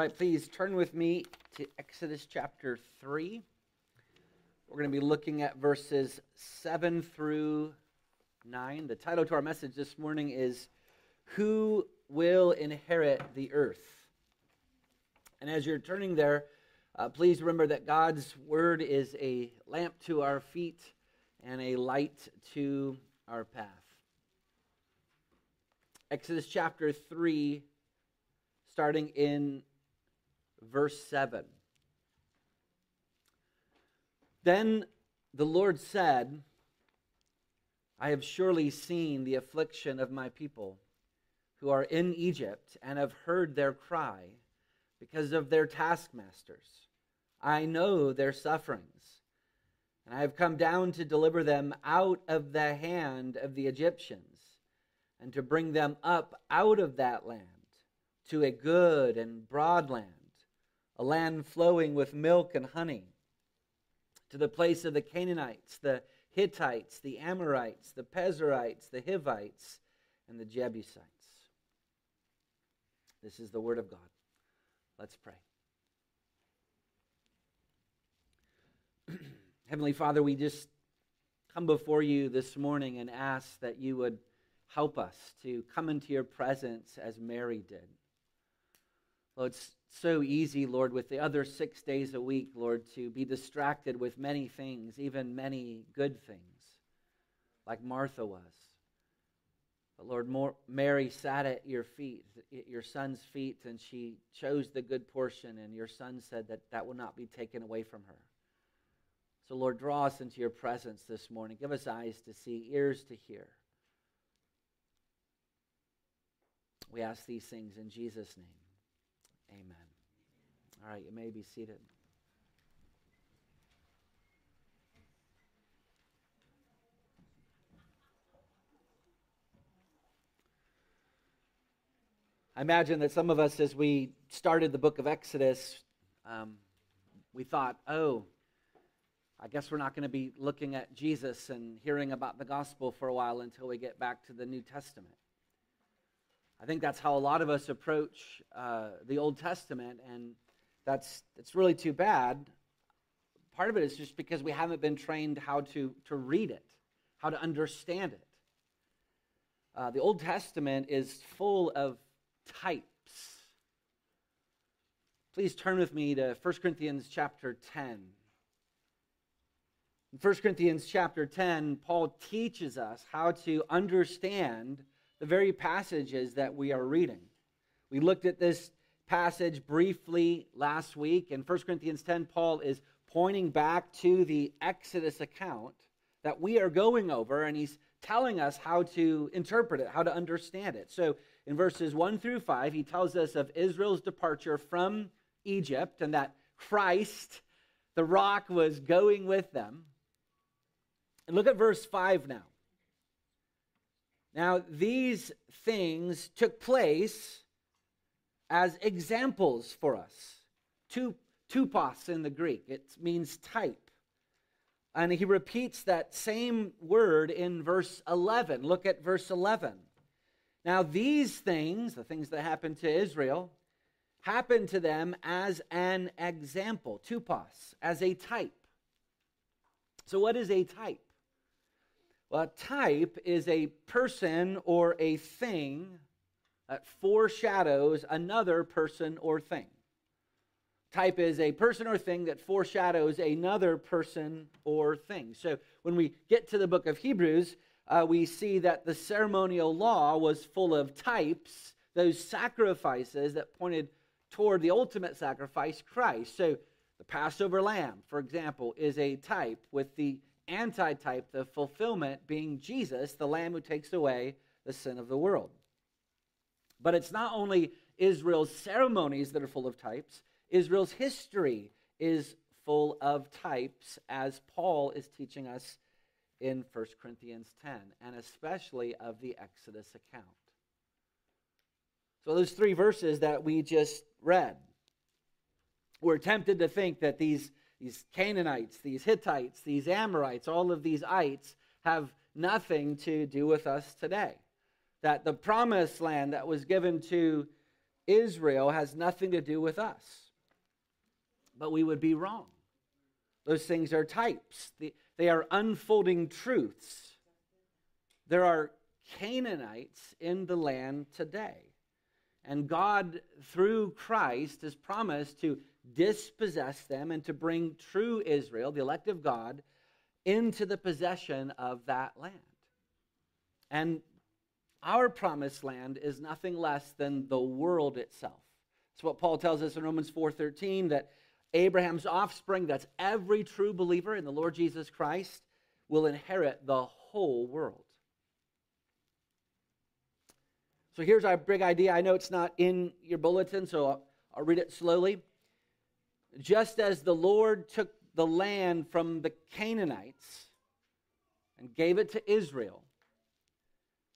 right, please turn with me to Exodus chapter 3. We're going to be looking at verses 7 through 9. The title to our message this morning is Who Will Inherit the Earth? And as you're turning there, uh, please remember that God's word is a lamp to our feet and a light to our path. Exodus chapter 3, starting in verse 7. Then the Lord said, I have surely seen the affliction of my people who are in Egypt and have heard their cry because of their taskmasters. I know their sufferings, and I have come down to deliver them out of the hand of the Egyptians and to bring them up out of that land to a good and broad land a land flowing with milk and honey, to the place of the Canaanites, the Hittites, the Amorites, the Perizzites, the Hivites, and the Jebusites. This is the word of God. Let's pray. Heavenly Father, we just come before you this morning and ask that you would help us to come into your presence as Mary did. Lord, it's so easy, Lord, with the other six days a week, Lord, to be distracted with many things, even many good things, like Martha was. But Lord, Mary sat at your feet, at your son's feet, and she chose the good portion, and your son said that that will not be taken away from her. So, Lord, draw us into your presence this morning. Give us eyes to see, ears to hear. We ask these things in Jesus' name. Amen. All right, you may be seated. I imagine that some of us, as we started the book of Exodus, um, we thought, oh, I guess we're not going to be looking at Jesus and hearing about the gospel for a while until we get back to the New Testament. I think that's how a lot of us approach uh, the Old Testament, and that's, that's really too bad. Part of it is just because we haven't been trained how to, to read it, how to understand it. Uh, the Old Testament is full of types. Please turn with me to 1 Corinthians chapter 10. In 1 Corinthians chapter 10, Paul teaches us how to understand the very passages that we are reading. We looked at this passage briefly last week. In 1 Corinthians 10, Paul is pointing back to the Exodus account that we are going over, and he's telling us how to interpret it, how to understand it. So in verses 1 through 5, he tells us of Israel's departure from Egypt and that Christ, the rock, was going with them. And look at verse 5 now. Now, these things took place as examples for us. Two, tupos in the Greek, it means type. And he repeats that same word in verse 11. Look at verse 11. Now, these things, the things that happened to Israel, happened to them as an example, tupos, as a type. So, what is a type? Well, a type is a person or a thing that foreshadows another person or thing. Type is a person or thing that foreshadows another person or thing. So when we get to the book of Hebrews, uh, we see that the ceremonial law was full of types, those sacrifices that pointed toward the ultimate sacrifice, Christ. So the Passover lamb, for example, is a type with the antitype, the fulfillment being Jesus, the Lamb who takes away the sin of the world. But it's not only Israel's ceremonies that are full of types, Israel's history is full of types, as Paul is teaching us in 1 Corinthians 10, and especially of the Exodus account. So, those three verses that we just read, we're tempted to think that these these Canaanites, these Hittites, these Amorites, all of these ites have nothing to do with us today. That the promised land that was given to Israel has nothing to do with us. But we would be wrong. Those things are types, they are unfolding truths. There are Canaanites in the land today. And God, through Christ, has promised to dispossess them and to bring true Israel, the elect of God, into the possession of that land. And our promised land is nothing less than the world itself. It's what Paul tells us in Romans 4:13 that Abraham's offspring, that's every true believer in the Lord Jesus Christ, will inherit the whole world. So here's our big idea. I know it's not in your bulletin, so I'll, I'll read it slowly. Just as the Lord took the land from the Canaanites and gave it to Israel,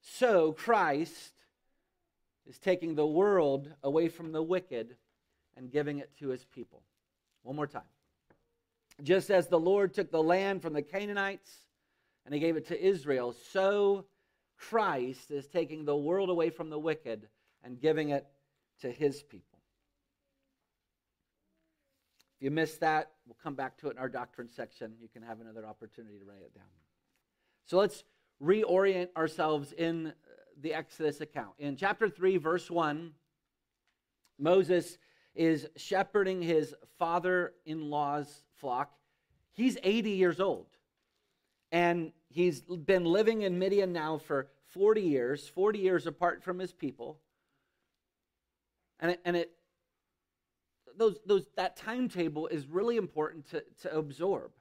so Christ is taking the world away from the wicked and giving it to his people. One more time. Just as the Lord took the land from the Canaanites and he gave it to Israel, so Christ is taking the world away from the wicked and giving it to his people. If you missed that, we'll come back to it in our doctrine section. You can have another opportunity to write it down. So let's reorient ourselves in uh, the Exodus account. In chapter 3, verse 1, Moses is shepherding his father in law's flock. He's 80 years old. And he's been living in Midian now for 40 years, 40 years apart from his people. And it, and it those, those, that timetable is really important to, to absorb.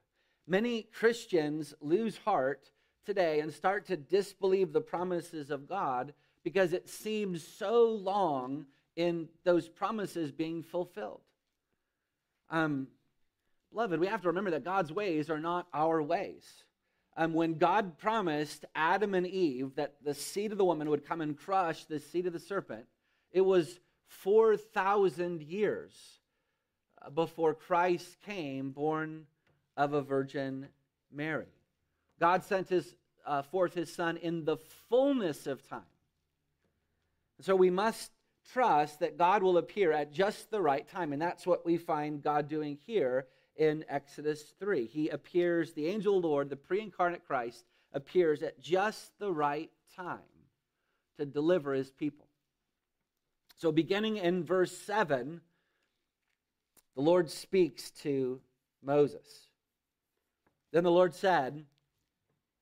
Many Christians lose heart today and start to disbelieve the promises of God because it seems so long in those promises being fulfilled. Um, beloved, we have to remember that God's ways are not our ways. Um, when God promised Adam and Eve that the seed of the woman would come and crush the seed of the serpent, it was 4,000 years before Christ came, born of a virgin Mary. God sent his, uh, forth his son in the fullness of time. So we must trust that God will appear at just the right time. And that's what we find God doing here in Exodus 3. He appears, the angel Lord, the pre incarnate Christ, appears at just the right time to deliver his people. So, beginning in verse 7, the Lord speaks to Moses. Then the Lord said,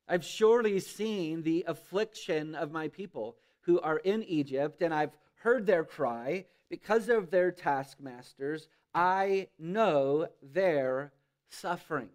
I've surely seen the affliction of my people who are in Egypt, and I've heard their cry because of their taskmasters. I know their sufferings.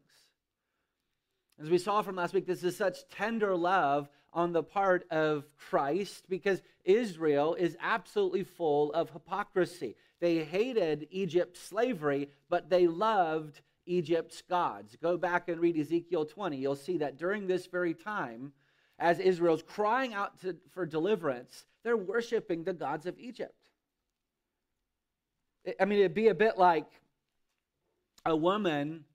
As we saw from last week, this is such tender love on the part of Christ because Israel is absolutely full of hypocrisy. They hated Egypt's slavery, but they loved Egypt's gods. Go back and read Ezekiel 20. You'll see that during this very time, as Israel's crying out to, for deliverance, they're worshiping the gods of Egypt. I mean, it'd be a bit like a woman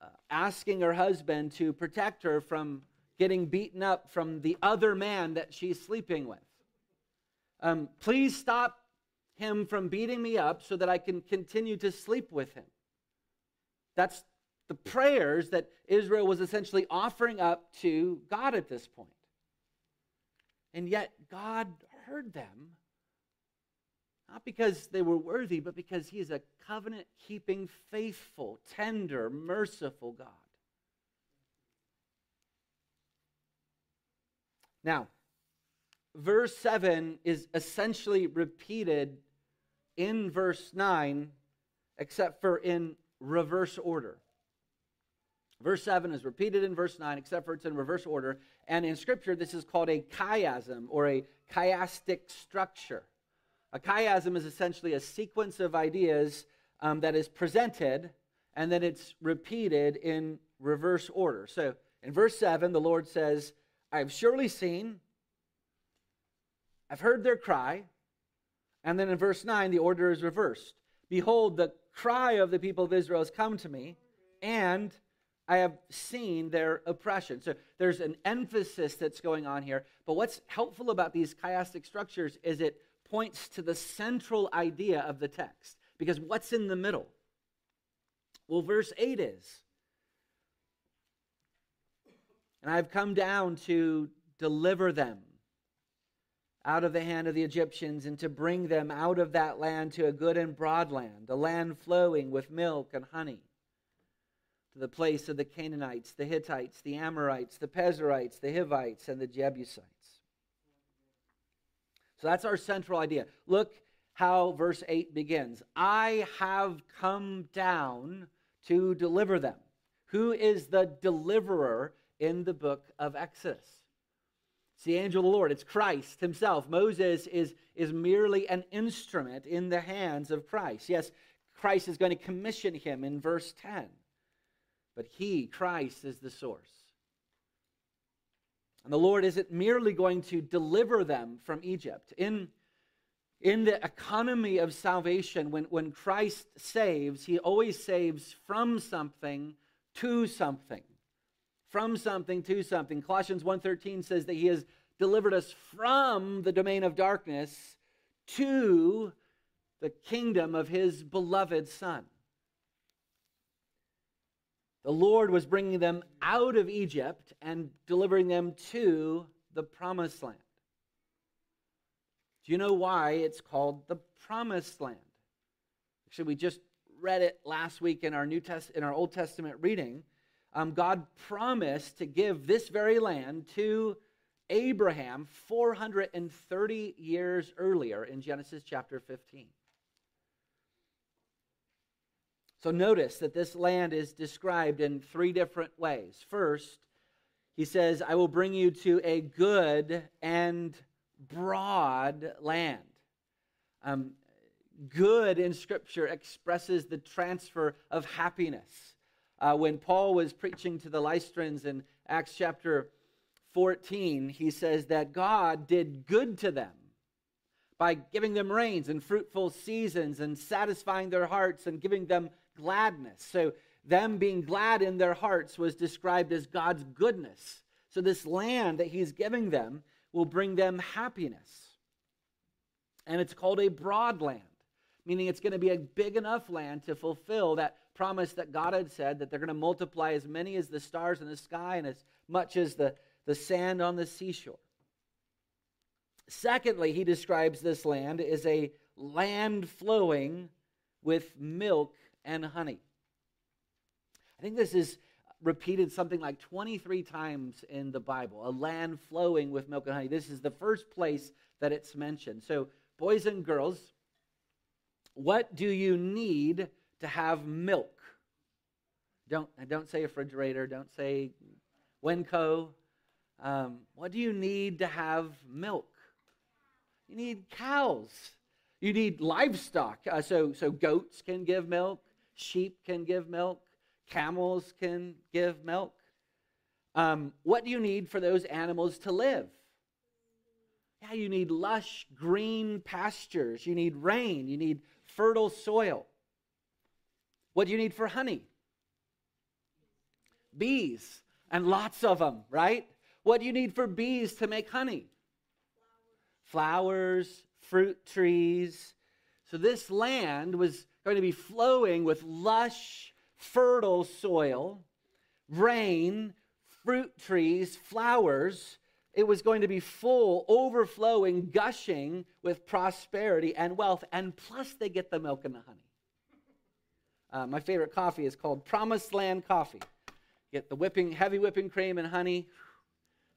uh, asking her husband to protect her from getting beaten up from the other man that she's sleeping with. Um, please stop him from beating me up so that I can continue to sleep with him. That's the prayers that Israel was essentially offering up to God at this point. And yet, God heard them, not because they were worthy, but because He is a covenant keeping, faithful, tender, merciful God. Now, verse 7 is essentially repeated in verse 9, except for in reverse order. Verse 7 is repeated in verse 9, except for it's in reverse order. And in Scripture, this is called a chiasm or a chiastic structure. A chiasm is essentially a sequence of ideas um, that is presented and then it's repeated in reverse order. So in verse 7, the Lord says, I've surely seen, I've heard their cry. And then in verse 9, the order is reversed. Behold, the cry of the people of Israel has come to me, and I have seen their oppression. So there's an emphasis that's going on here. But what's helpful about these chiastic structures is it points to the central idea of the text. Because what's in the middle? Well, verse 8 is. And I've come down to deliver them out of the hand of the Egyptians and to bring them out of that land to a good and broad land, a land flowing with milk and honey, to the place of the Canaanites, the Hittites, the Amorites, the Perizzites, the Hivites, and the Jebusites. So that's our central idea. Look how verse 8 begins I have come down to deliver them. Who is the deliverer in the book of Exodus? It's the angel of the Lord. It's Christ himself. Moses is, is merely an instrument in the hands of Christ. Yes, Christ is going to commission him in verse 10. But he, Christ, is the source. And the Lord isn't merely going to deliver them from Egypt. In, in the economy of salvation, when, when Christ saves, he always saves from something to something from something to something. Colossians 1:13 says that he has delivered us from the domain of darkness to the kingdom of his beloved son. The Lord was bringing them out of Egypt and delivering them to the promised land. Do you know why it's called the promised land? Actually, we just read it last week in our New Test in our Old Testament reading um, God promised to give this very land to Abraham 430 years earlier in Genesis chapter 15. So notice that this land is described in three different ways. First, he says, I will bring you to a good and broad land. Um, good in Scripture expresses the transfer of happiness. Uh, when Paul was preaching to the Lystrans in Acts chapter 14, he says that God did good to them by giving them rains and fruitful seasons and satisfying their hearts and giving them gladness. So, them being glad in their hearts was described as God's goodness. So, this land that he's giving them will bring them happiness. And it's called a broad land, meaning it's going to be a big enough land to fulfill that promise that God had said that they're going to multiply as many as the stars in the sky and as much as the, the sand on the seashore. Secondly, he describes this land as a land flowing with milk and honey. I think this is repeated something like 23 times in the Bible a land flowing with milk and honey. This is the first place that it's mentioned. So, boys and girls, what do you need to have milk. Don't, don't say refrigerator, don't say Winco. Um, what do you need to have milk? You need cows. You need livestock. Uh, so, so goats can give milk, sheep can give milk, camels can give milk. Um, what do you need for those animals to live? Yeah, you need lush green pastures. You need rain. You need fertile soil. What do you need for honey? Bees, and lots of them, right? What do you need for bees to make honey? Flowers, fruit trees. So this land was going to be flowing with lush, fertile soil, rain, fruit trees, flowers. It was going to be full, overflowing, gushing with prosperity and wealth. And plus, they get the milk and the honey. Uh, my favorite coffee is called Promised Land Coffee. Get the whipping, heavy whipping cream and honey.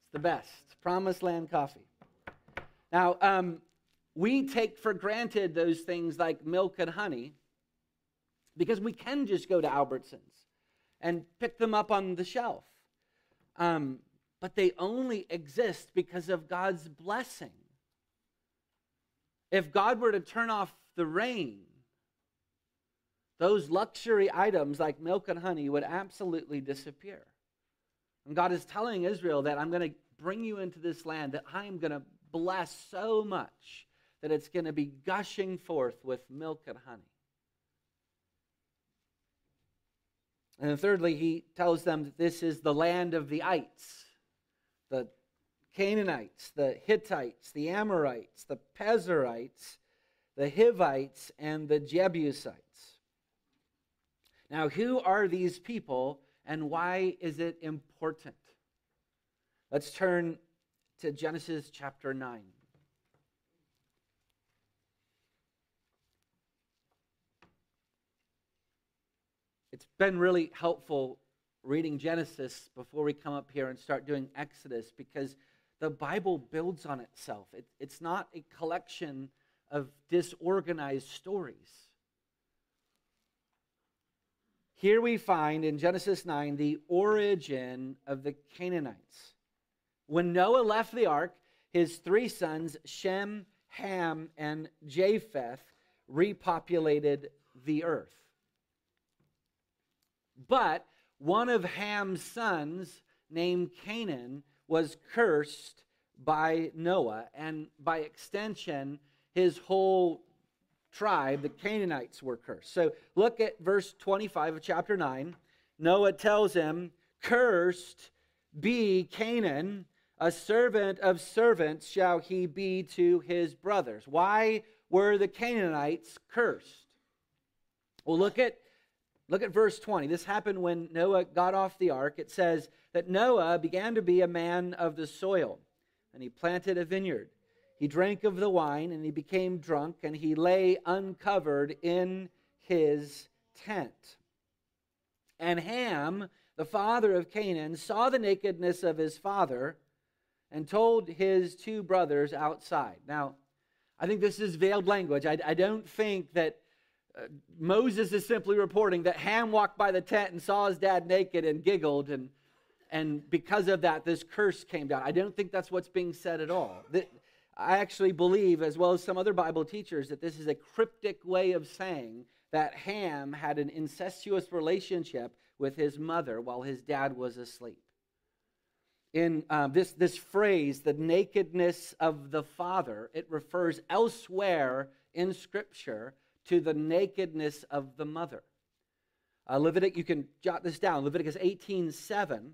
It's the best. Promised Land Coffee. Now, um, we take for granted those things like milk and honey because we can just go to Albertsons and pick them up on the shelf. Um, but they only exist because of God's blessing. If God were to turn off the rain, those luxury items like milk and honey would absolutely disappear. And God is telling Israel that I'm going to bring you into this land that I am going to bless so much that it's going to be gushing forth with milk and honey. And then thirdly, he tells them that this is the land of the ites, the Canaanites, the Hittites, the Amorites, the Pezerites, the Hivites, and the Jebusites. Now, who are these people and why is it important? Let's turn to Genesis chapter 9. It's been really helpful reading Genesis before we come up here and start doing Exodus because the Bible builds on itself. It, it's not a collection of disorganized stories. Here we find in Genesis 9 the origin of the Canaanites. When Noah left the ark, his three sons, Shem, Ham, and Japheth, repopulated the earth. But one of Ham's sons, named Canaan, was cursed by Noah, and by extension, his whole tribe, the Canaanites, were cursed. So look at verse 25 of chapter 9. Noah tells him, Cursed be Canaan, a servant of servants shall he be to his brothers. Why were the Canaanites cursed? Well, look at Look at verse 20. This happened when Noah got off the ark. It says that Noah began to be a man of the soil, and he planted a vineyard. He drank of the wine, and he became drunk, and he lay uncovered in his tent. And Ham, the father of Canaan, saw the nakedness of his father and told his two brothers outside. Now, I think this is veiled language. I, I don't think that Moses is simply reporting that Ham walked by the tent and saw his dad naked and giggled, and, and because of that, this curse came down. I don't think that's what's being said at all. That, I actually believe, as well as some other Bible teachers, that this is a cryptic way of saying that Ham had an incestuous relationship with his mother while his dad was asleep. In um, this, this phrase, the nakedness of the father, it refers elsewhere in Scripture to the nakedness of the mother. Uh, Leviticus, you can jot this down. Leviticus 18 7.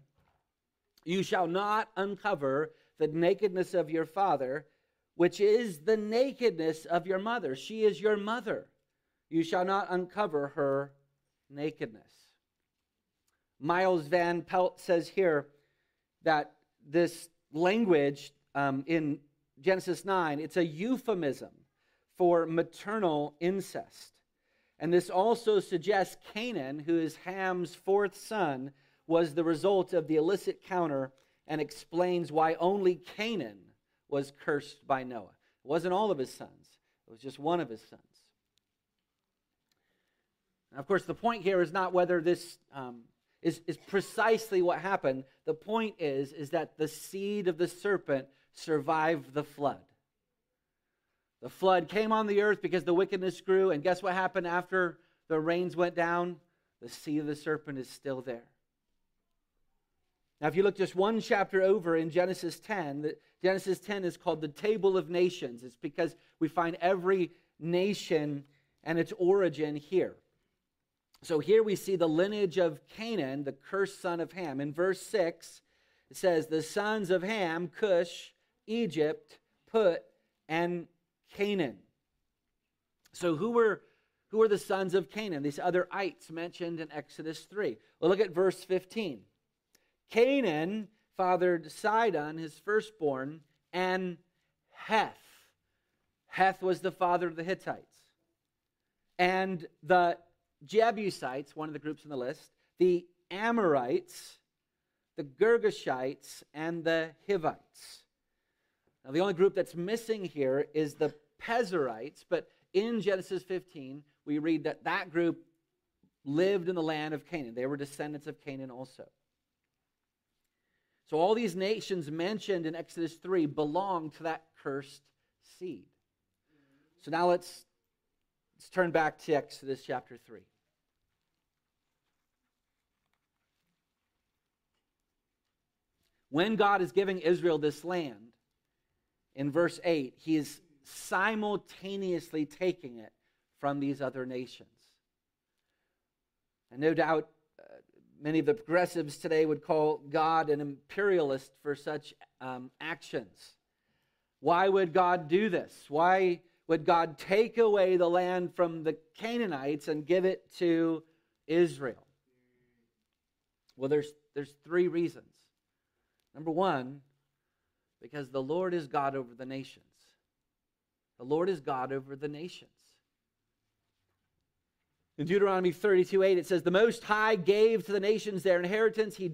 You shall not uncover the nakedness of your father, which is the nakedness of your mother. She is your mother. You shall not uncover her nakedness. Miles Van Pelt says here that this language um, in Genesis 9, it's a euphemism for maternal incest. And this also suggests Canaan, who is Ham's fourth son, was the result of the illicit counter and explains why only Canaan was cursed by Noah. It wasn't all of his sons, it was just one of his sons. Of course, the point here is not whether this um, is, is precisely what happened. The point is, is that the seed of the serpent survived the flood. The flood came on the earth because the wickedness grew. And guess what happened after the rains went down? The seed of the serpent is still there. Now, if you look just one chapter over in Genesis 10, the, Genesis 10 is called the Table of Nations. It's because we find every nation and its origin here. So here we see the lineage of Canaan, the cursed son of Ham. In verse 6, it says, The sons of Ham, Cush, Egypt, Put, and Canaan. So who were who were the sons of Canaan? These other ites mentioned in Exodus 3. Well, look at verse 15. Canaan fathered Sidon, his firstborn, and Heth. Heth was the father of the Hittites. And the Jebusites, one of the groups in the list, the Amorites, the Girgashites, and the Hivites. Now, the only group that's missing here is the Pezerites, but in Genesis 15, we read that that group lived in the land of Canaan. They were descendants of Canaan also. So all these nations mentioned in Exodus 3 belong to that cursed seed. So now let's, let's turn back to Exodus chapter 3. When God is giving Israel this land, in verse 8, he is simultaneously taking it from these other nations. And no doubt, uh, many of the progressives today would call God an imperialist for such um, actions. Why would God do this? Why would God take away the land from the Canaanites and give it to Israel? Well, there's, there's three reasons. Number one, because the Lord is God over the nations. The Lord is God over the nations. In Deuteronomy 32 8, it says, The Most High gave to the nations their inheritance. He,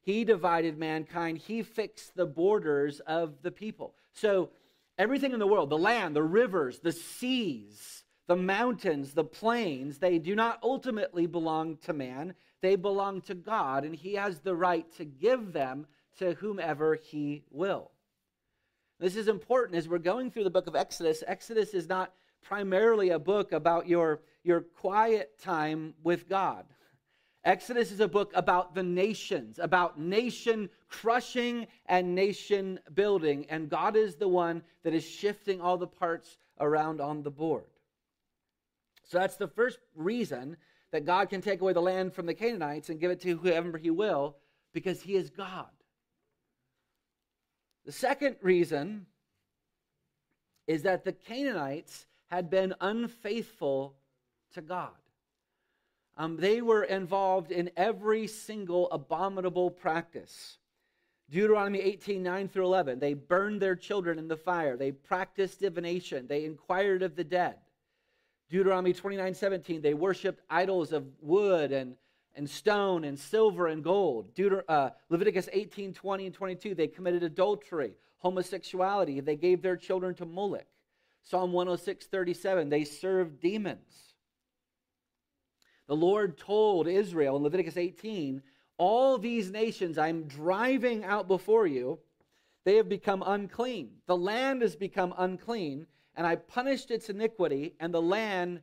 he divided mankind. He fixed the borders of the people. So, everything in the world, the land, the rivers, the seas, the mountains, the plains, they do not ultimately belong to man. They belong to God, and He has the right to give them to whomever He will. This is important as we're going through the book of Exodus. Exodus is not primarily a book about your, your quiet time with God. Exodus is a book about the nations, about nation crushing and nation building. And God is the one that is shifting all the parts around on the board. So that's the first reason that God can take away the land from the Canaanites and give it to whoever he will, because he is God. The second reason is that the Canaanites had been unfaithful to God. Um, they were involved in every single abominable practice. Deuteronomy 18, 9 through 11. They burned their children in the fire. They practiced divination. They inquired of the dead. Deuteronomy 29, 17. They worshiped idols of wood and, and stone and silver and gold. Deuter- uh, Leviticus 18, 20 and 22. They committed adultery, homosexuality. They gave their children to Moloch. Psalm 106, 37, they served demons. The Lord told Israel in Leviticus 18, All these nations I'm driving out before you, they have become unclean. The land has become unclean, and I punished its iniquity, and the land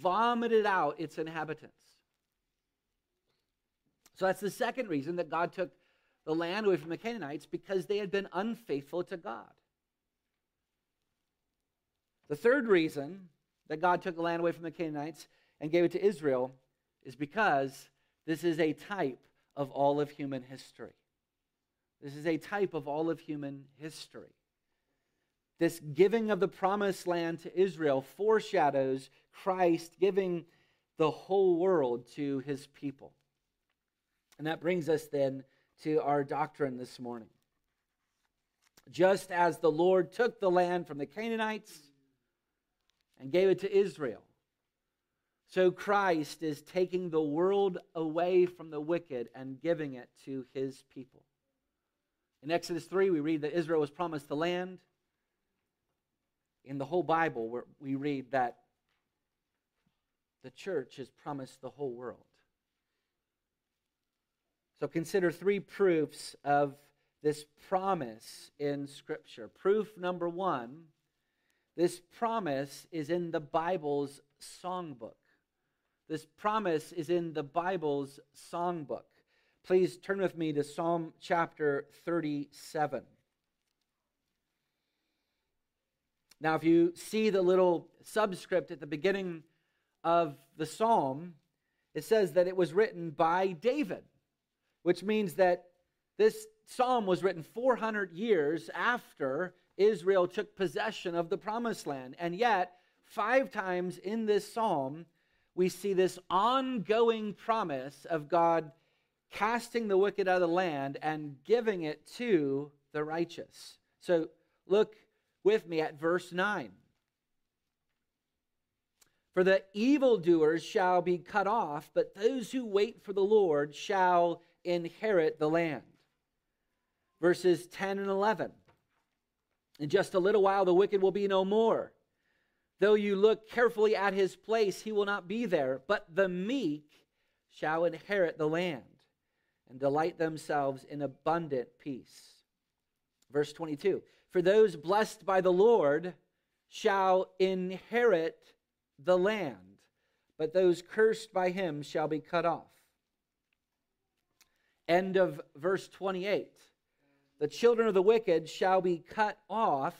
vomited out its inhabitants. So that's the second reason that God took the land away from the Canaanites because they had been unfaithful to God. The third reason that God took the land away from the Canaanites and gave it to Israel is because this is a type of all of human history. This is a type of all of human history. This giving of the promised land to Israel foreshadows Christ giving the whole world to his people. And that brings us then to our doctrine this morning. Just as the Lord took the land from the Canaanites and gave it to Israel. So Christ is taking the world away from the wicked and giving it to his people. In Exodus 3, we read that Israel was promised the land. In the whole Bible, we read that the church is promised the whole world. So consider three proofs of this promise in Scripture. Proof number one this promise is in the Bible's songbook. This promise is in the Bible's songbook. Please turn with me to Psalm chapter 37. Now, if you see the little subscript at the beginning of the psalm, it says that it was written by David, which means that this psalm was written 400 years after Israel took possession of the promised land. And yet, five times in this psalm, we see this ongoing promise of God casting the wicked out of the land and giving it to the righteous. So look with me at verse 9. For the evildoers shall be cut off, but those who wait for the Lord shall inherit the land. Verses 10 and 11. In just a little while, the wicked will be no more. Though you look carefully at his place, he will not be there. But the meek shall inherit the land and delight themselves in abundant peace. Verse 22 For those blessed by the Lord shall inherit the land, but those cursed by him shall be cut off. End of verse 28 the children of the wicked shall be cut off,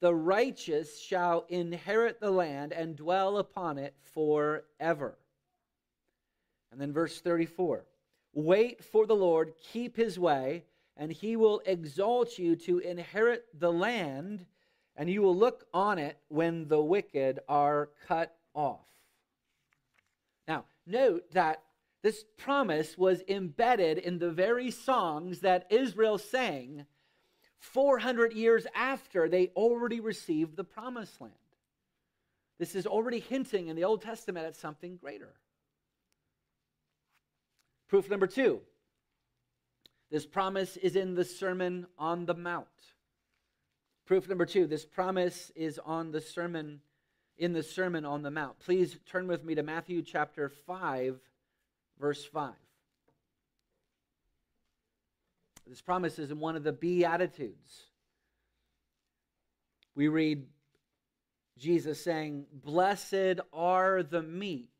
the righteous shall inherit the land and dwell upon it forever. And then verse 34 Wait for the Lord, keep his way, and he will exalt you to inherit the land, and you will look on it when the wicked are cut off. Now, note that this promise was embedded in the very songs that Israel sang 400 years after they already received the promised land. This is already hinting in the Old Testament at something greater. Proof number two this promise is in the Sermon on the Mount. Proof number two this promise is on the Sermon in the Sermon on the Mount. Please turn with me to Matthew chapter 5, verse 5. This promise is in one of the Beatitudes. We read Jesus saying, Blessed are the meek,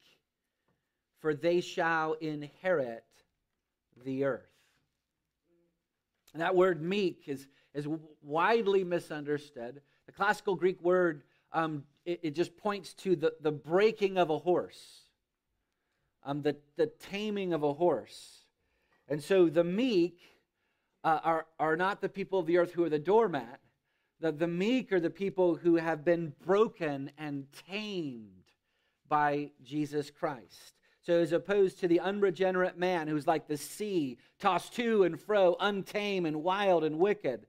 for they shall inherit the earth. And that word meek is, is widely misunderstood. The classical Greek word, um, it, it, just points to the, the breaking of a horse, um, the, the taming of a horse. And so the meek uh, are, are not the people of the earth who are the doormat. The, the meek are the people who have been broken and tamed by Jesus Christ. So, as opposed to the unregenerate man who's like the sea, tossed to and fro, untamed and wild and wicked,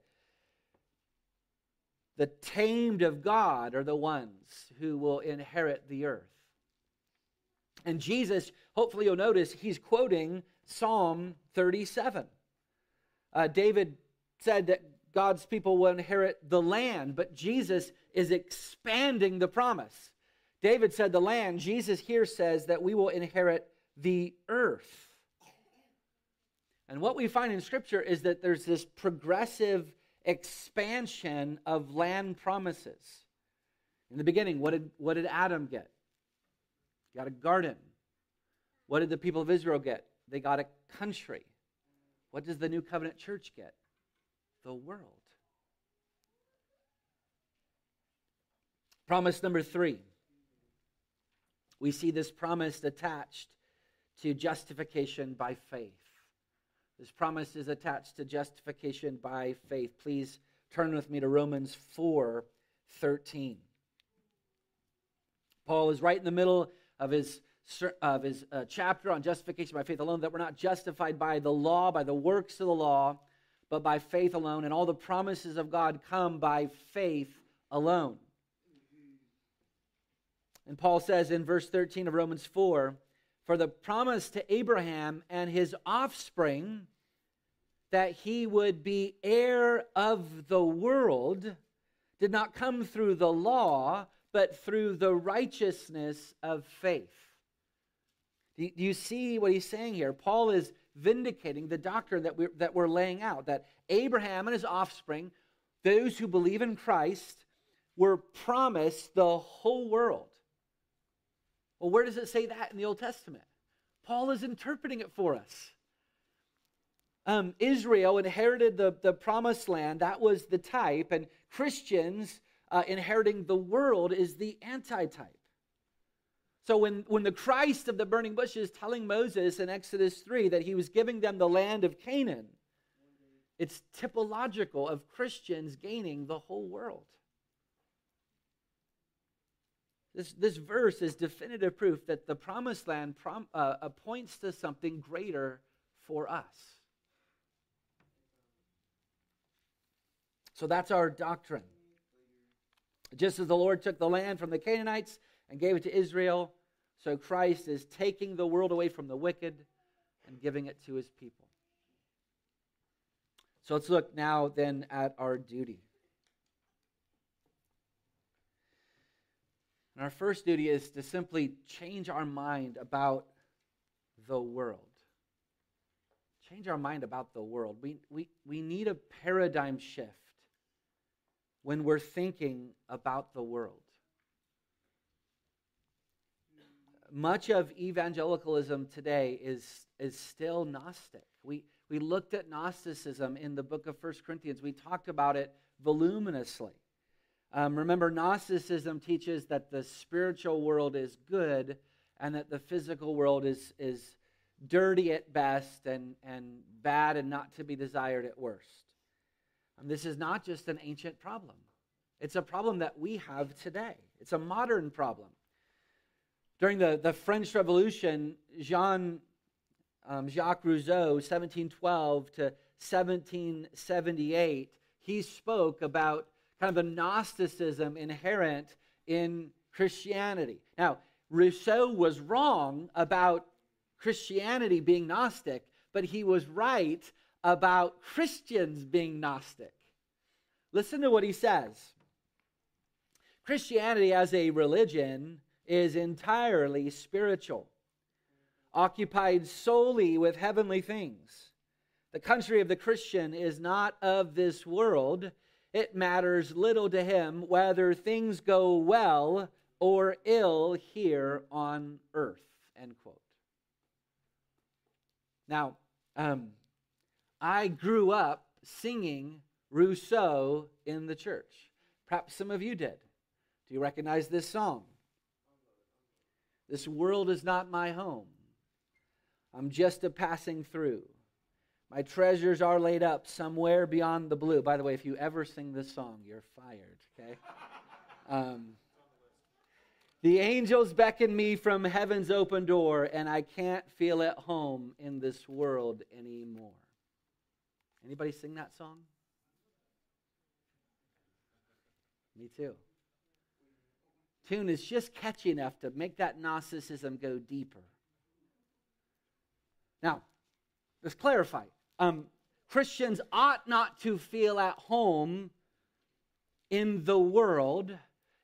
the tamed of God are the ones who will inherit the earth. And Jesus, hopefully, you'll notice he's quoting Psalm 37. Uh, David said that God's people will inherit the land, but Jesus is expanding the promise. David said the land. Jesus here says that we will inherit the earth. And what we find in Scripture is that there's this progressive expansion of land promises. In the beginning, what did, what did Adam get? Got a garden. What did the people of Israel get? They got a country. What does the new covenant church get? The world. Promise number three. We see this promise attached to justification by faith. This promise is attached to justification by faith. Please turn with me to Romans 4 13. Paul is right in the middle of his of his uh, chapter on justification by faith alone that we're not justified by the law, by the works of the law, but by faith alone. And all the promises of God come by faith alone. And Paul says in verse 13 of Romans 4 For the promise to Abraham and his offspring that he would be heir of the world did not come through the law, but through the righteousness of faith. Do you see what he's saying here? Paul is vindicating the doctrine that we're, that we're laying out that Abraham and his offspring, those who believe in Christ, were promised the whole world. Well, where does it say that in the Old Testament? Paul is interpreting it for us. Um, Israel inherited the, the promised land, that was the type, and Christians uh, inheriting the world is the antitype. So when, when the Christ of the burning bush is telling Moses in Exodus 3 that he was giving them the land of Canaan, it's typological of Christians gaining the whole world. This, this verse is definitive proof that the promised land prom, uh, points to something greater for us. So that's our doctrine. Just as the Lord took the land from the Canaanites and gave it to Israel, so Christ is taking the world away from the wicked and giving it to his people. So let's look now then at our duty. And our first duty is to simply change our mind about the world. Change our mind about the world. We, we, we need a paradigm shift when we're thinking about the world. much of evangelicalism today is, is still Gnostic. We, we looked at Gnosticism in the book of First Corinthians. We talked about it voluminously. Um, remember, Gnosticism teaches that the spiritual world is good and that the physical world is, is dirty at best and, and bad and not to be desired at worst. And this is not just an ancient problem, it's a problem that we have today. It's a modern problem. During the, the French Revolution, Jean um, Jacques Rousseau, 1712 to 1778, he spoke about kind of the Gnosticism inherent in Christianity. Now, Rousseau was wrong about Christianity being Gnostic, but he was right about Christians being Gnostic. Listen to what he says Christianity as a religion is entirely spiritual, occupied solely with heavenly things. The country of the Christian is not of this world. It matters little to him whether things go well or ill here on earth. End quote. Now, um, I grew up singing Rousseau in the church. Perhaps some of you did. Do you recognize this song? This world is not my home. I'm just a passing through. My treasures are laid up somewhere beyond the blue. By the way, if you ever sing this song, you're fired, okay? Um, the angels beckon me from heaven's open door, and I can't feel at home in this world anymore. Anybody sing that song? Me too. Tune is just catchy enough to make that Gnosticism go deeper. Now, let's clarify. Um, Christians ought not to feel at home in the world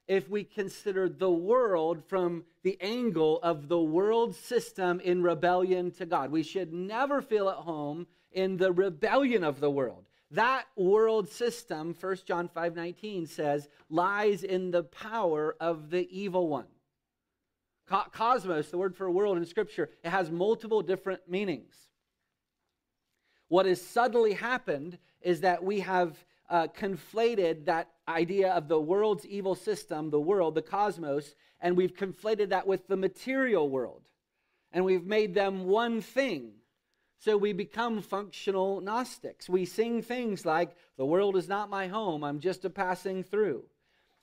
if we consider the world from the angle of the world system in rebellion to God. We should never feel at home in the rebellion of the world. That world system, 1 John 5:19 says, lies in the power of the evil one. cosmos, the word for world in scripture, it has multiple different meanings. What has subtly happened is that we have uh, conflated that idea of the world's evil system, the world, the cosmos, and we've conflated that with the material world. And we've made them one thing. So we become functional Gnostics. We sing things like, The world is not my home, I'm just a passing through.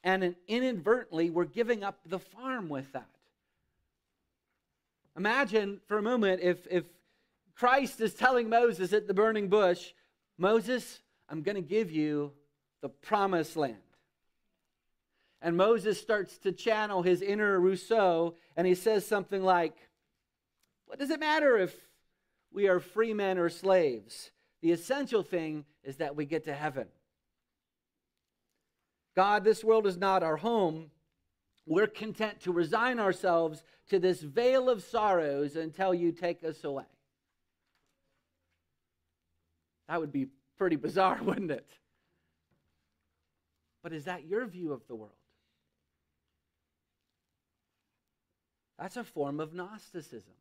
And inadvertently, we're giving up the farm with that. Imagine for a moment if, if Christ is telling Moses at the burning bush, Moses, I'm going to give you the promised land. And Moses starts to channel his inner Rousseau, and he says something like, What does it matter if we are free men or slaves? The essential thing is that we get to heaven. God, this world is not our home. We're content to resign ourselves to this vale of sorrows until you take us away. That would be pretty bizarre, wouldn't it? But is that your view of the world? That's a form of Gnosticism.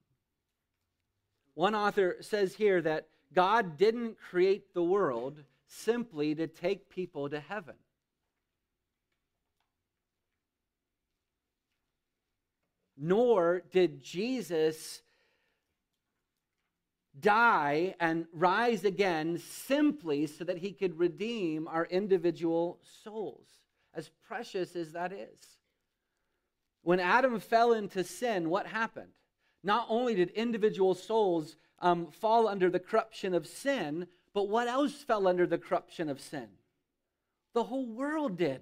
One author says here that God didn't create the world simply to take people to heaven. Nor did Jesus die and rise again simply so that he could redeem our individual souls, as precious as that is. When Adam fell into sin, what happened? Not only did individual souls um, fall under the corruption of sin, but what else fell under the corruption of sin? The whole world did.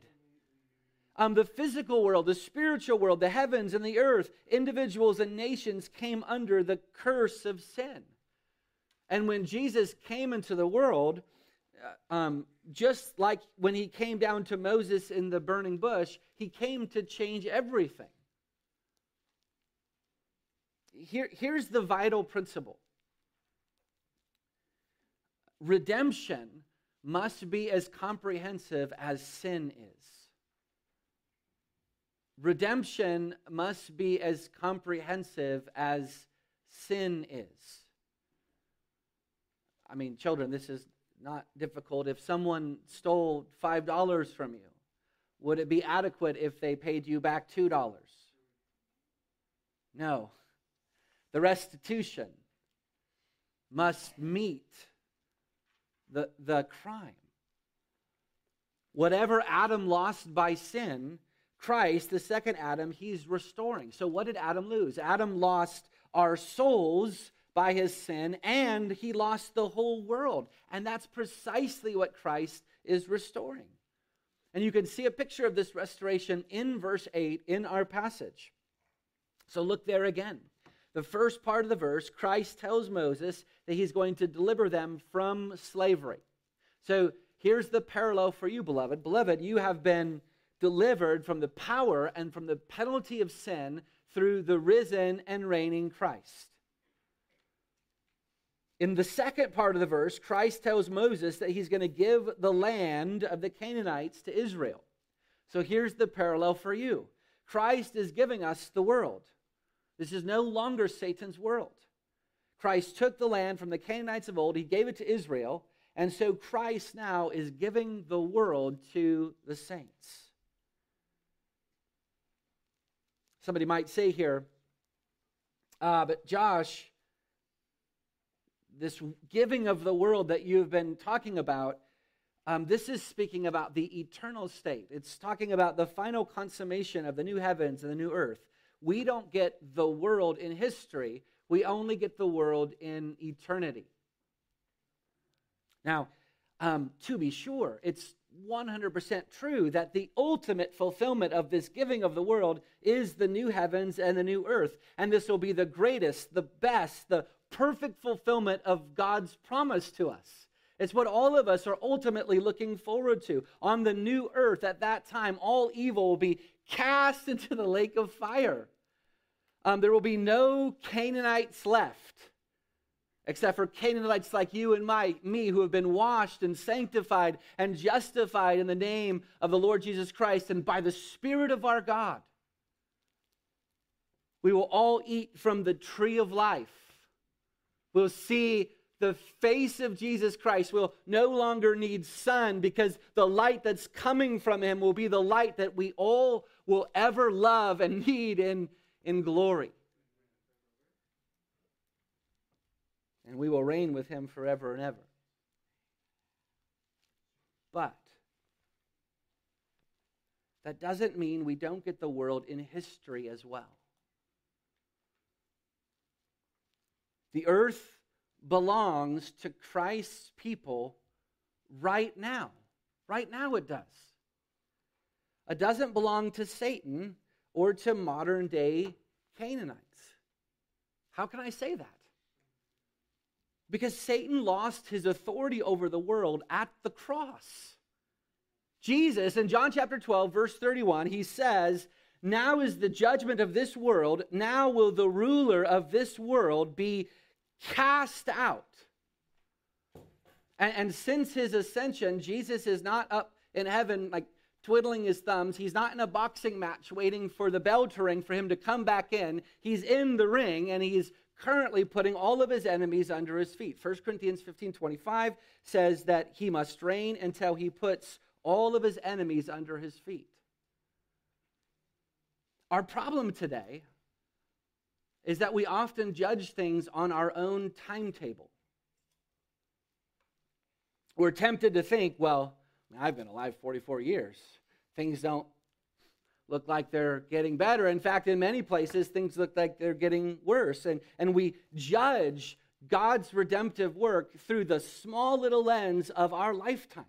Um, the physical world, the spiritual world, the heavens and the earth, individuals and nations came under the curse of sin. And when Jesus came into the world, uh, um, just like when he came down to Moses in the burning bush, he came to change everything. Here, here's the vital principle redemption must be as comprehensive as sin is. Redemption must be as comprehensive as sin is. I mean, children, this is not difficult. If someone stole $5 from you, would it be adequate if they paid you back $2? No. The restitution must meet the, the crime. Whatever Adam lost by sin, Christ, the second Adam, he's restoring. So, what did Adam lose? Adam lost our souls by his sin, and he lost the whole world. And that's precisely what Christ is restoring. And you can see a picture of this restoration in verse 8 in our passage. So, look there again. The first part of the verse, Christ tells Moses that he's going to deliver them from slavery. So, here's the parallel for you, beloved. Beloved, you have been delivered from the power and from the penalty of sin through the risen and reigning Christ. In the second part of the verse, Christ tells Moses that he's going to give the land of the Canaanites to Israel. So here's the parallel for you Christ is giving us the world. This is no longer Satan's world. Christ took the land from the Canaanites of old, he gave it to Israel, and so Christ now is giving the world to the saints. Somebody might say here, uh, but Josh, this giving of the world that you've been talking about, um, this is speaking about the eternal state. It's talking about the final consummation of the new heavens and the new earth. We don't get the world in history, we only get the world in eternity. Now, um, to be sure, it's 100% true that the ultimate fulfillment of this giving of the world is the new heavens and the new earth. And this will be the greatest, the best, the perfect fulfillment of God's promise to us. It's what all of us are ultimately looking forward to. On the new earth, at that time, all evil will be cast into the lake of fire. Um, there will be no Canaanites left except for Canaanites like you and my, me who have been washed and sanctified and justified in the name of the Lord Jesus Christ and by the Spirit of our God. We will all eat from the tree of life. We'll see the face of Jesus Christ. We'll no longer need sun because the light that's coming from him will be the light that we all will ever love and need in, in glory. and we will reign with him forever and ever. But that doesn't mean we don't get the world in history as well. The earth belongs to Christ's people right now. Right now it does. It doesn't belong to Satan or to modern day Canaanites. How can I say that? Because Satan lost his authority over the world at the cross. Jesus, in John chapter 12, verse 31, he says, Now is the judgment of this world. Now will the ruler of this world be cast out. And, and since his ascension, Jesus is not up in heaven like twiddling his thumbs. He's not in a boxing match waiting for the bell to ring for him to come back in. He's in the ring and he's currently putting all of his enemies under his feet. 1 Corinthians 15 25 says that he must reign until he puts all of his enemies under his feet. Our problem today is that we often judge things on our own timetable. We're tempted to think, well, I've been alive 44 years. Things don't look like they're getting better. In fact, in many places, things look like they're getting worse. And, and we judge God's redemptive work through the small little lens of our lifetimes.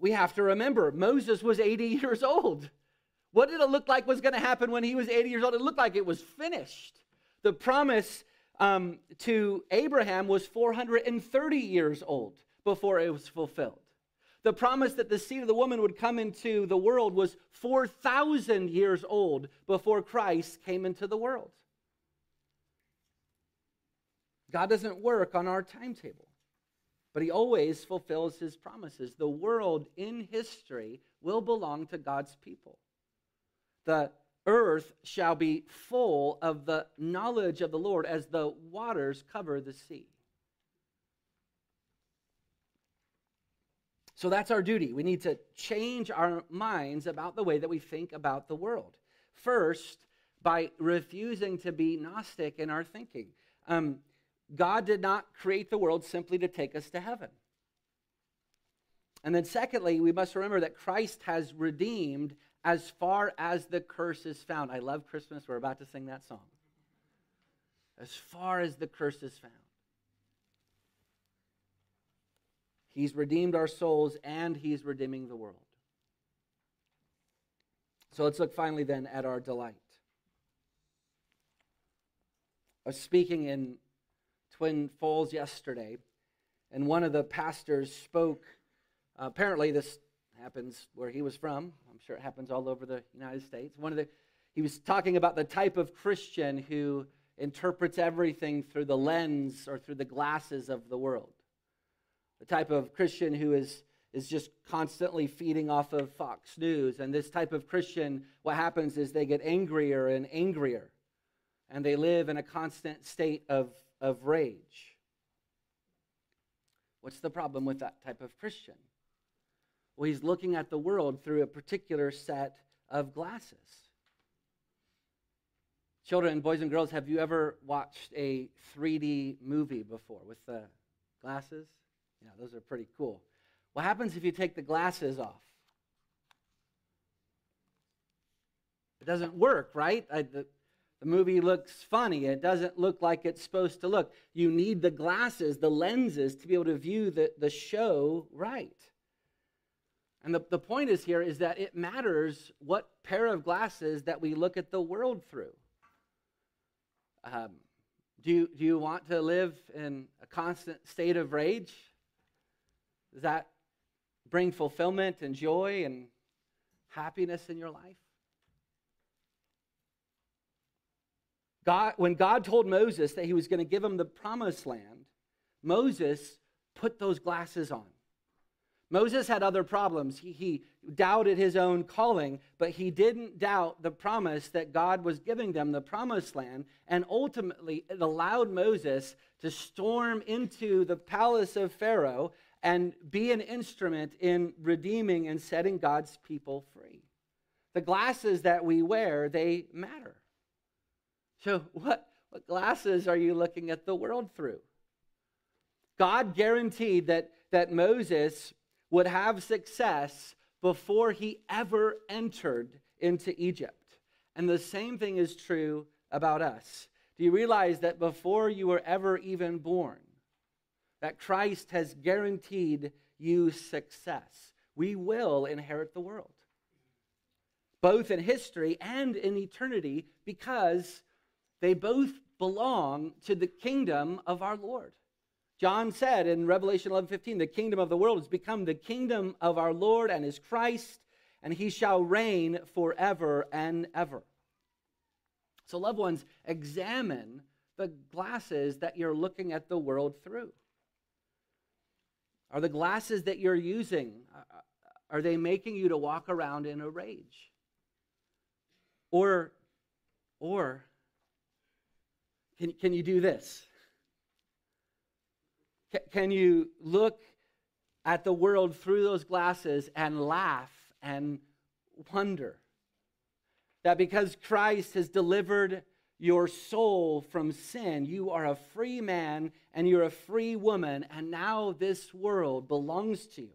We have to remember Moses was 80 years old. What did it look like was going to happen when he was 80 years old? It looked like it was finished. The promise um, to Abraham was 430 years old before it was fulfilled. The promise that the seed of the woman would come into the world was 4,000 years old before Christ came into the world. God doesn't work on our timetable, but He always fulfills His promises. The world in history will belong to God's people. The earth shall be full of the knowledge of the Lord as the waters cover the sea. So that's our duty. We need to change our minds about the way that we think about the world. First, by refusing to be Gnostic in our thinking. Um, God did not create the world simply to take us to heaven. And then, secondly, we must remember that Christ has redeemed as far as the curse is found. I love Christmas. We're about to sing that song. As far as the curse is found. He's redeemed our souls and he's redeeming the world. So let's look finally then at our delight. I was speaking in Twin Falls yesterday, and one of the pastors spoke. Apparently, this happens where he was from. I'm sure it happens all over the United States. One of the he was talking about the type of Christian who interprets everything through the lens or through the glasses of the world. The type of Christian who is is just constantly feeding off of Fox News. And this type of Christian, what happens is they get angrier and angrier, and they live in a constant state of, of rage. What's the problem with that type of Christian? Well, he's looking at the world through a particular set of glasses. Children, boys and girls, have you ever watched a 3D movie before with the glasses? Yeah, those are pretty cool. What happens if you take the glasses off? It doesn't work, right? I, the, the movie looks funny. It doesn't look like it's supposed to look. You need the glasses, the lenses, to be able to view the, the show right. And the, the point is here is that it matters what pair of glasses that we look at the world through. Um, do, you, do you want to live in a constant state of rage? Does that bring fulfillment and joy and happiness in your life? God, when God told Moses that he was going to give him the promised land, Moses put those glasses on. Moses had other problems. He, he, doubted his own calling, but he didn't doubt the promise that God was giving them, the promised land. And ultimately, it allowed Moses to storm into the palace of Pharaoh and be an instrument in redeeming and setting God's people free. The glasses that we wear, they matter. So, what, what glasses are you looking at the world through? God guaranteed that, that Moses would have success before he ever entered into Egypt. And the same thing is true about us. Do you realize that before you were ever even born, that Christ has guaranteed you success. We will inherit the world, both in history and in eternity, because they both belong to the kingdom of our Lord. John said in Revelation 11:15, "The kingdom of the world has become the kingdom of our Lord and his Christ, and he shall reign forever and ever." So loved ones, examine the glasses that you're looking at the world through. Are the glasses that you're using, uh, uh, are they making you to walk around in a rage? Or, or can, can you do this? Can you look at the world through those glasses and laugh and wonder that because Christ has delivered your soul from sin. You are a free man and you're a free woman, and now this world belongs to you.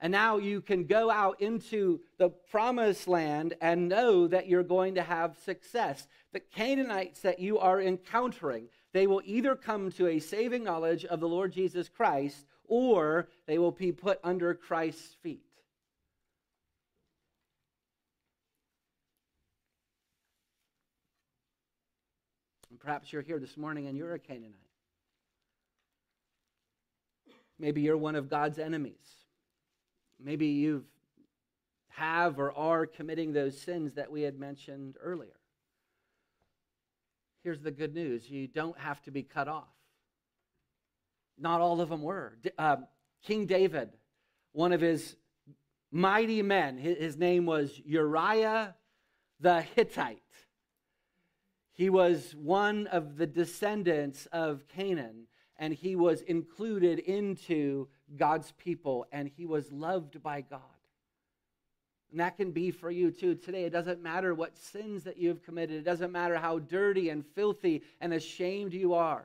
And now you can go out into the promised land and know that you're going to have success. The Canaanites that you are encountering, they will either come to a saving knowledge of the Lord Jesus Christ or they will be put under Christ's feet. And Perhaps you're here this morning and you're a Canaanite. Maybe you're one of God's enemies. Maybe you've have or are committing those sins that we had mentioned earlier. Here's the good news you don't have to be cut off. Not all of them were. Uh, King David, one of his mighty men, his name was Uriah the Hittite. He was one of the descendants of Canaan, and he was included into God's people, and he was loved by God. And that can be for you too today. It doesn't matter what sins that you have committed, it doesn't matter how dirty and filthy and ashamed you are.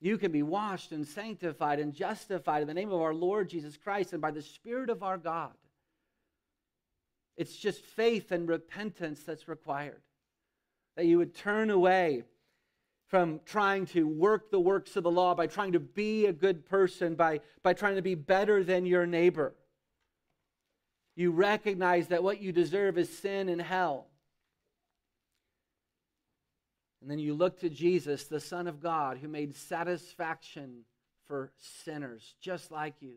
You can be washed and sanctified and justified in the name of our Lord Jesus Christ and by the Spirit of our God. It's just faith and repentance that's required. That you would turn away from trying to work the works of the law, by trying to be a good person, by, by trying to be better than your neighbor. You recognize that what you deserve is sin and hell. And then you look to Jesus, the Son of God, who made satisfaction for sinners just like you.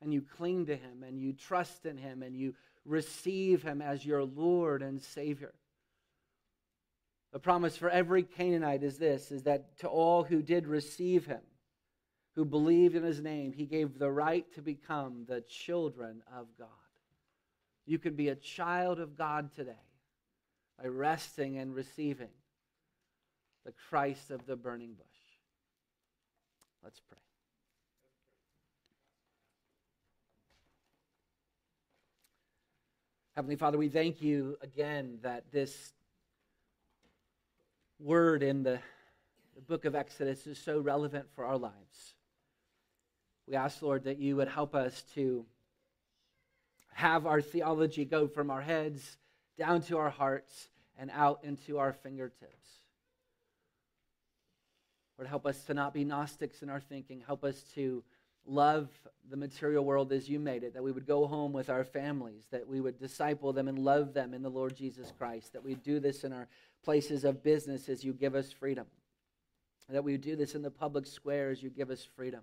And you cling to him and you trust in him and you receive him as your Lord and Savior. The promise for every Canaanite is this is that to all who did receive him, who believed in his name, he gave the right to become the children of God. You can be a child of God today by resting and receiving the Christ of the burning bush. Let's pray. Heavenly Father, we thank you again that this word in the, the book of Exodus is so relevant for our lives. We ask, Lord, that you would help us to have our theology go from our heads down to our hearts and out into our fingertips. Lord, help us to not be Gnostics in our thinking. Help us to love the material world as you made it, that we would go home with our families, that we would disciple them and love them in the Lord Jesus Christ, that we do this in our places of business as you give us freedom, that we do this in the public square as you give us freedom,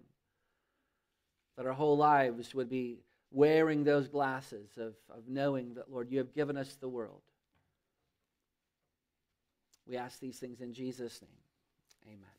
that our whole lives would be wearing those glasses of, of knowing that, Lord, you have given us the world. We ask these things in Jesus' name. Amen.